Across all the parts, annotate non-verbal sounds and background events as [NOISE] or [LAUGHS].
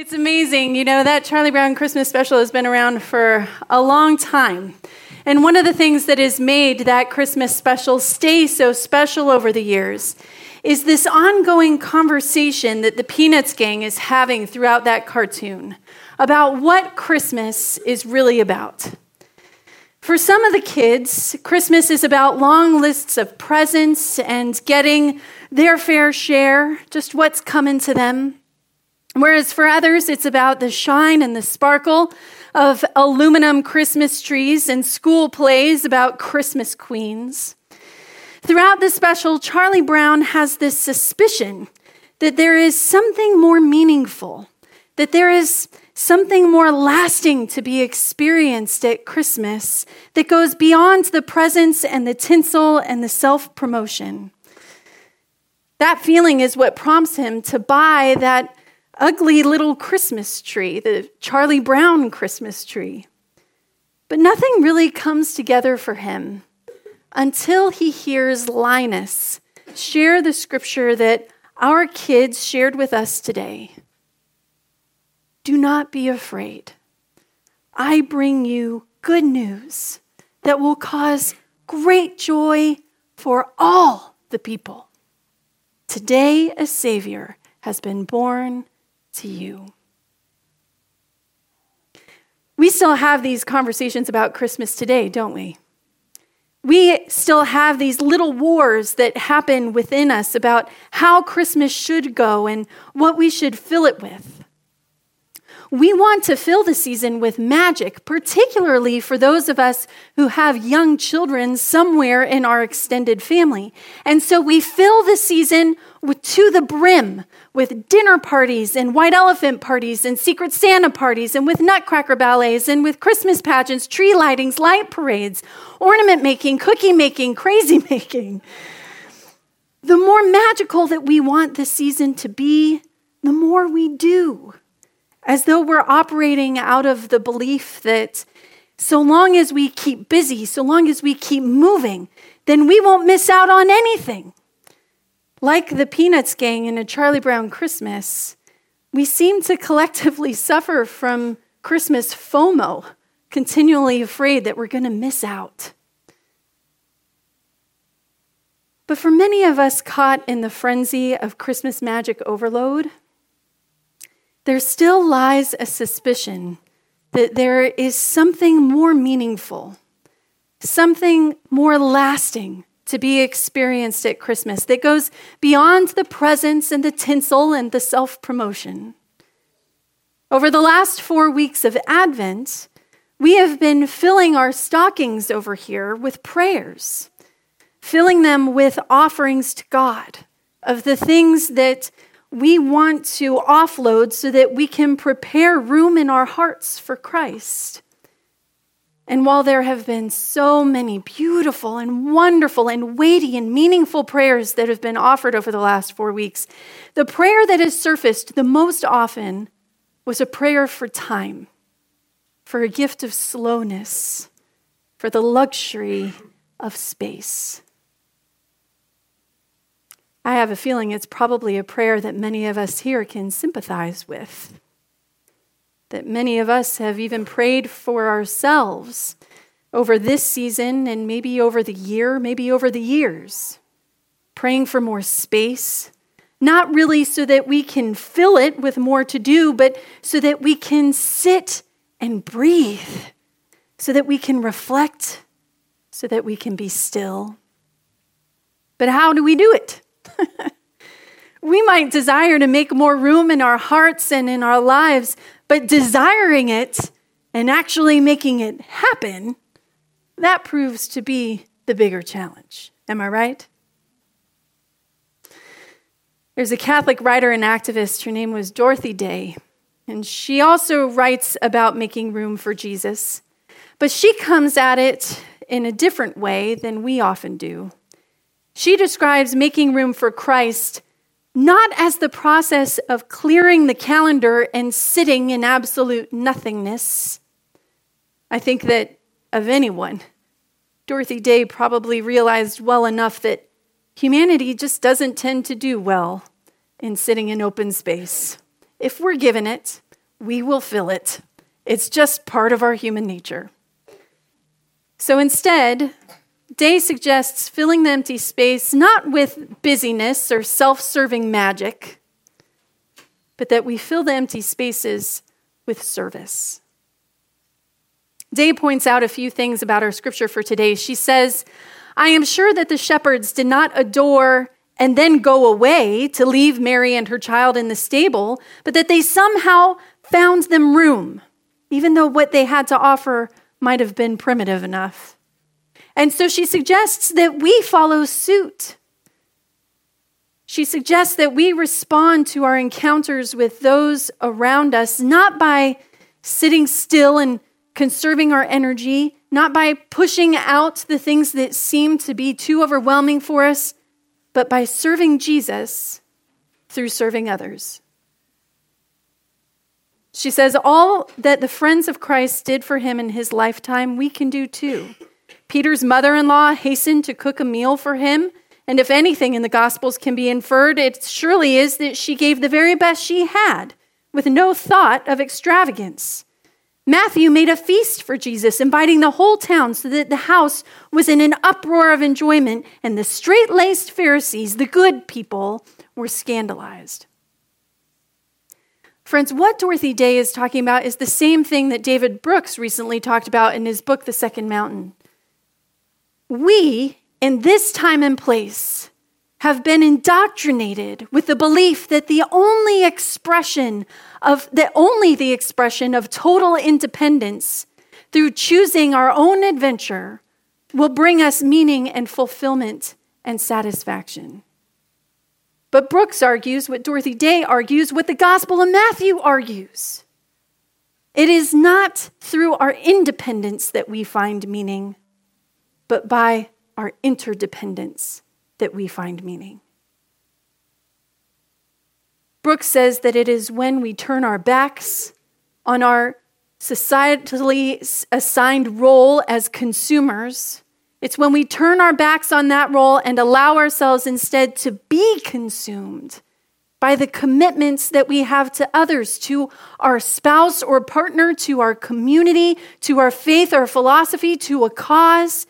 It's amazing. You know, that Charlie Brown Christmas special has been around for a long time. And one of the things that has made that Christmas special stay so special over the years is this ongoing conversation that the Peanuts gang is having throughout that cartoon about what Christmas is really about. For some of the kids, Christmas is about long lists of presents and getting their fair share, just what's coming to them. Whereas for others, it's about the shine and the sparkle of aluminum Christmas trees and school plays about Christmas queens. Throughout this special, Charlie Brown has this suspicion that there is something more meaningful, that there is something more lasting to be experienced at Christmas that goes beyond the presents and the tinsel and the self promotion. That feeling is what prompts him to buy that ugly little Christmas tree, the Charlie Brown Christmas tree. But nothing really comes together for him until he hears Linus share the scripture that our kids shared with us today. Do not be afraid. I bring you good news that will cause great joy for all the people. Today, a Savior has been born to you. We still have these conversations about Christmas today, don't we? We still have these little wars that happen within us about how Christmas should go and what we should fill it with. We want to fill the season with magic, particularly for those of us who have young children somewhere in our extended family. And so we fill the season with, to the brim with dinner parties and white elephant parties and secret Santa parties and with nutcracker ballets and with Christmas pageants, tree lightings, light parades, ornament making, cookie making, crazy [LAUGHS] making. The more magical that we want the season to be, the more we do as though we're operating out of the belief that so long as we keep busy, so long as we keep moving, then we won't miss out on anything. Like the Peanuts gang in a Charlie Brown Christmas, we seem to collectively [LAUGHS] suffer from Christmas FOMO, continually afraid that we're going to miss out. But for many of us caught in the frenzy of Christmas magic overload, there still lies a suspicion that there is something more meaningful, something more lasting to be experienced at Christmas that goes beyond the presents and the tinsel and the self promotion. Over the last four weeks of Advent, we have been filling our stockings over here with prayers, filling them with offerings to God of the things that we want to offload so that we can prepare room in our hearts for Christ. And while there have been so many beautiful and wonderful and weighty and meaningful prayers that have been offered over the last four weeks, the prayer that has surfaced the most often was a prayer for time, for a gift of slowness, for the luxury of space. I have a feeling it's probably a prayer that many of us here can sympathize with. That many of us have even prayed for ourselves over this season and maybe over the year, maybe over the years. Praying for more space, not really so that we can fill it with more to do, but so that we can sit and breathe, so that we can reflect, so that we can be still. But how do we do it? [LAUGHS] we might desire to make more room in our hearts and in our lives, but desiring it and actually making it happen, that proves to be the bigger challenge. Am I right? There's a Catholic writer and activist. Her name was Dorothy Day. And she also writes about making room for Jesus. But she comes at it in a different way than we often do. She describes making room for Christ not as the process of clearing the calendar and sitting in absolute nothingness. I think that of anyone, Dorothy Day probably realized well enough that humanity just doesn't tend to do well in sitting in open space. If we're given it, we will fill it. It's just part of our human nature. So instead, Day suggests filling the empty space not with busyness or self serving magic, but that we fill the empty spaces with service. Day points out a few things about our scripture for today. She says, I am sure that the shepherds did not adore and then go away to leave Mary and her child in the stable, but that they somehow found them room, even though what they had to offer might have been primitive enough. And so she suggests that we follow suit. She suggests that we respond to our encounters with those around us not by sitting still and conserving our energy, not by pushing out the things that seem to be too overwhelming for us, but by serving Jesus through serving others. She says, All that the friends of Christ did for him in his lifetime, we can do too. Peter's mother in law hastened to cook a meal for him. And if anything in the Gospels can be inferred, it surely is that she gave the very best she had with no thought of extravagance. Matthew made a feast for Jesus, inviting the whole town so that the house was in an uproar of enjoyment, and the straight laced Pharisees, the good people, were scandalized. Friends, what Dorothy Day is talking about is the same thing that David Brooks recently talked about in his book, The Second Mountain. We, in this time and place, have been indoctrinated with the belief that the only expression of that only the expression of total independence through choosing our own adventure will bring us meaning and fulfillment and satisfaction. But Brooks argues what Dorothy Day argues, what the Gospel of Matthew argues. It is not through our independence that we find meaning, but by our interdependence that we find meaning. Brooks says that it is when we turn our backs on our societally assigned role as consumers. It's when we turn our backs on that role and allow ourselves instead to be consumed by the commitments that we have to others, to our spouse or partner, to our community, to our faith or philosophy, to a cause.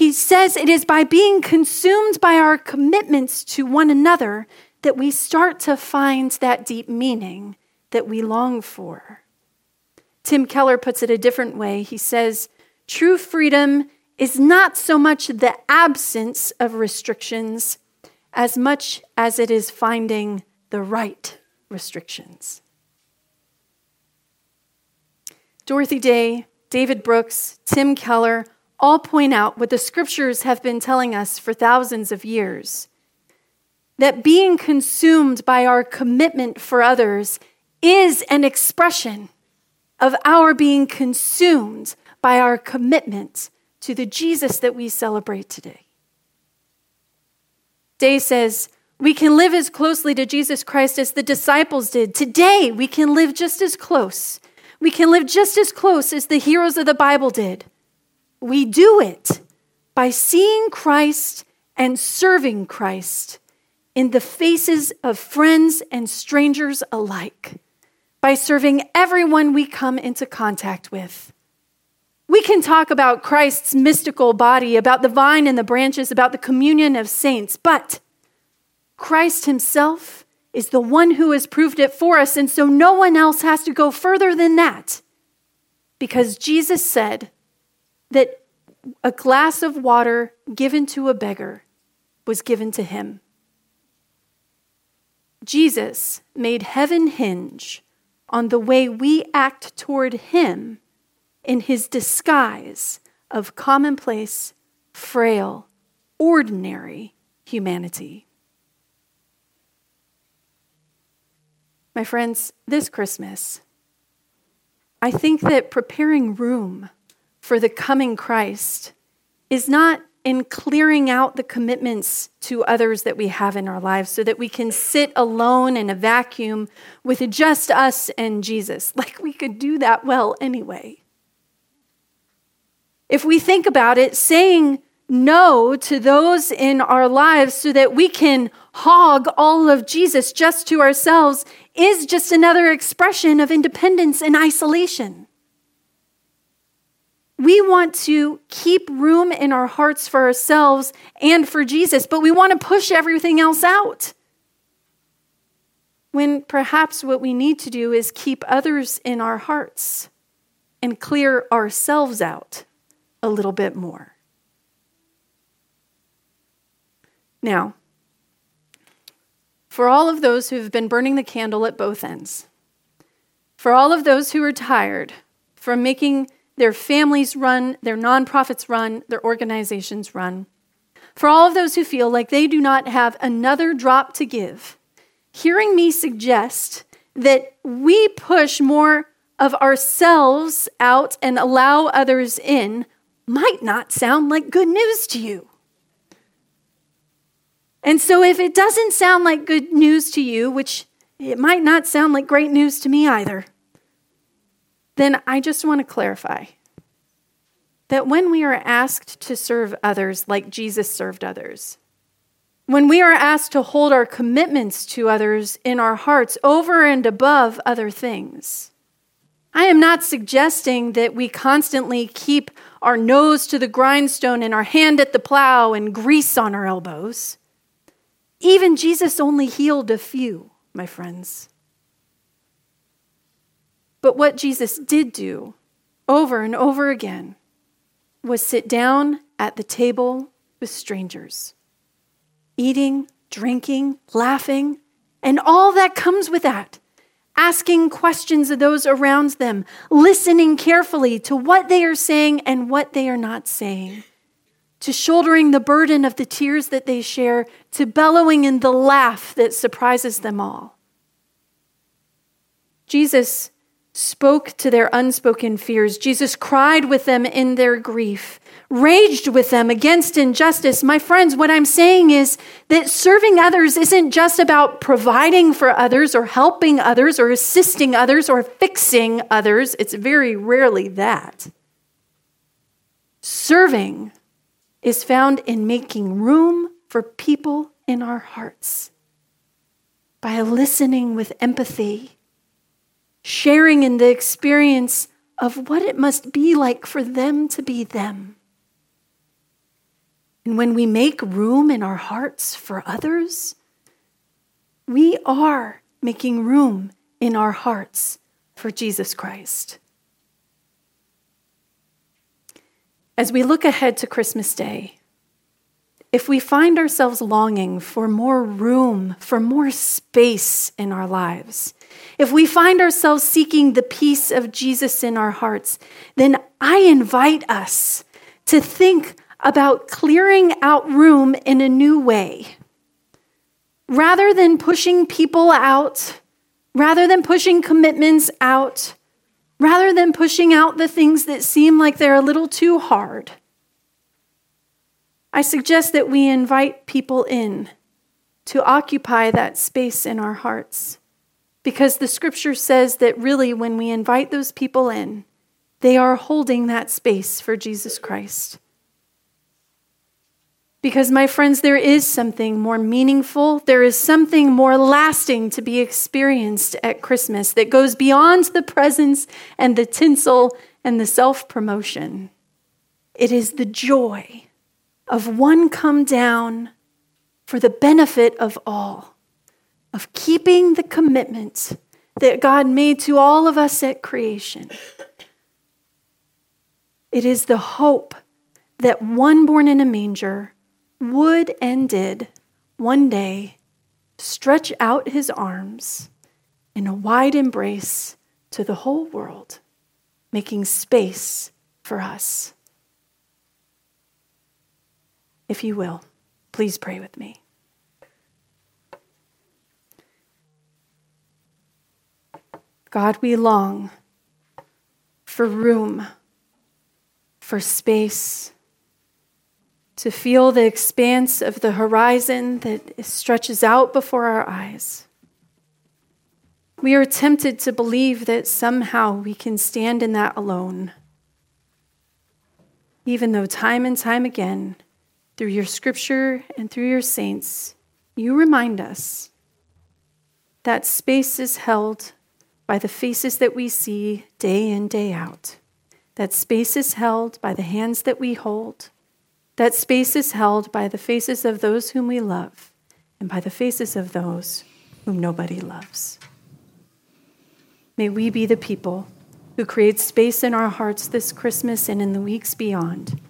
He says it is by being consumed by our commitments to one another that we start to find that deep meaning that we long for. Tim Keller puts it a different way. He says, True freedom is not so much the absence of restrictions as much as it is finding the right restrictions. Dorothy Day, David Brooks, Tim Keller, all point out what the scriptures have been telling us for thousands of years that being consumed by our commitment for others is an expression of our being consumed by our commitment to the Jesus that we celebrate today. Day says, we can live as closely to Jesus Christ as the disciples did. Today, we can live just as close. We can live just as close as the heroes of the Bible did. We do it by seeing Christ and serving Christ in the faces of friends and strangers alike, by serving everyone we come into contact with. We can talk about Christ's mystical body, about the vine and the branches, about the communion of saints, but Christ himself is the one who has proved it for us, and so no one else has to go further than that. Because Jesus said, that a glass of water given to a beggar was given to him. Jesus made heaven hinge on the way we act toward him in his disguise of commonplace, frail, ordinary humanity. My friends, this Christmas, I think that preparing room for the coming Christ is not in clearing out the commitments to others that we have in our lives so that we can sit alone in a vacuum with just us and Jesus. [LAUGHS] Like we could do that well anyway. If we think about it, saying no to those in our lives so that we can hog all of Jesus just to ourselves is just another expression of independence and isolation. We want to keep room in our hearts for ourselves and for Jesus, but we want to push everything else out. When perhaps what we need to do is keep others in our hearts and clear ourselves out a little bit more. Now, for all of those who have been burning the candle at both ends, for all of those who are tired from making their families run, their nonprofits run, their organizations run, for all of those who feel like they do not have another drop to give, hearing me suggest that we push more of ourselves out and allow others in might not sound like good news to you. And so, if it doesn't sound like good news to you, which it might not sound like great news to me either, then I just want to clarify that when we are asked to serve others like Jesus served others, when we are asked to hold our commitments to others in our hearts over and above other things, I am not suggesting that we constantly keep our nose to the grindstone and our hand at the plow and grease on our elbows. Even Jesus only healed a few, my friends. But what Jesus did do over and over again was sit down at the table with strangers, eating, drinking, laughing, and all that comes with that. Asking questions of those around them, listening carefully to what they are saying and what they are not saying to shouldering the burden of the tears that they share, to bellowing in the laugh that surprises them all. Jesus spoke to their unspoken fears. Jesus cried with them in their grief, raged with them against injustice. My friends, what I'm saying is that serving others isn't just about providing for others or helping others or assisting others or fixing others. It's very rarely that. Serving is found in making room for people in our hearts by listening with empathy, sharing in the experience of what it must be like for them to be them. And when we make room in our hearts for others, we are making room in our hearts for Jesus Christ. As we look ahead to Christmas Day, if we find ourselves longing for more room, for more space in our lives, if we find ourselves seeking the peace of Jesus in our hearts, then I invite us to think about clearing out room in a new way. Rather than pushing people out, rather than pushing commitments out, rather than pushing out the things that seem like they're a little too hard. I suggest that we invite people in to occupy that space in our hearts. Because the scripture says that really, when we invite those people in, they are holding that space for Jesus Christ. Because, my friends, there is something more meaningful, there is something more lasting to be experienced at Christmas that goes beyond the presents and the tinsel and the self promotion. It is the joy of one come down for the benefit of all, of keeping the commitment that God made to all of us at creation. It is the hope that one born in a manger would and did one day stretch out his arms in a wide embrace to the whole world, making space for us. If you will, please pray with me. God, we long for room, for space to feel the expanse of the horizon that stretches out before our eyes. We are tempted to believe that somehow we can stand in that alone, even though time and time again, through your scripture and through your saints, you remind us that space is held by the faces that we see day in, day out. That space is held by the hands that we hold. That space is held by the faces of those whom we love and by the faces of those whom nobody loves. May we be the people who create space in our hearts this Christmas and in the weeks beyond,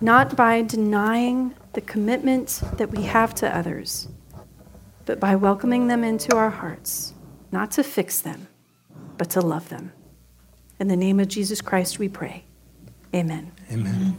not by denying the commitment that we have to others, but by welcoming them into our hearts, not to fix them, but to love them. In the name of Jesus Christ, we pray. Amen. Amen.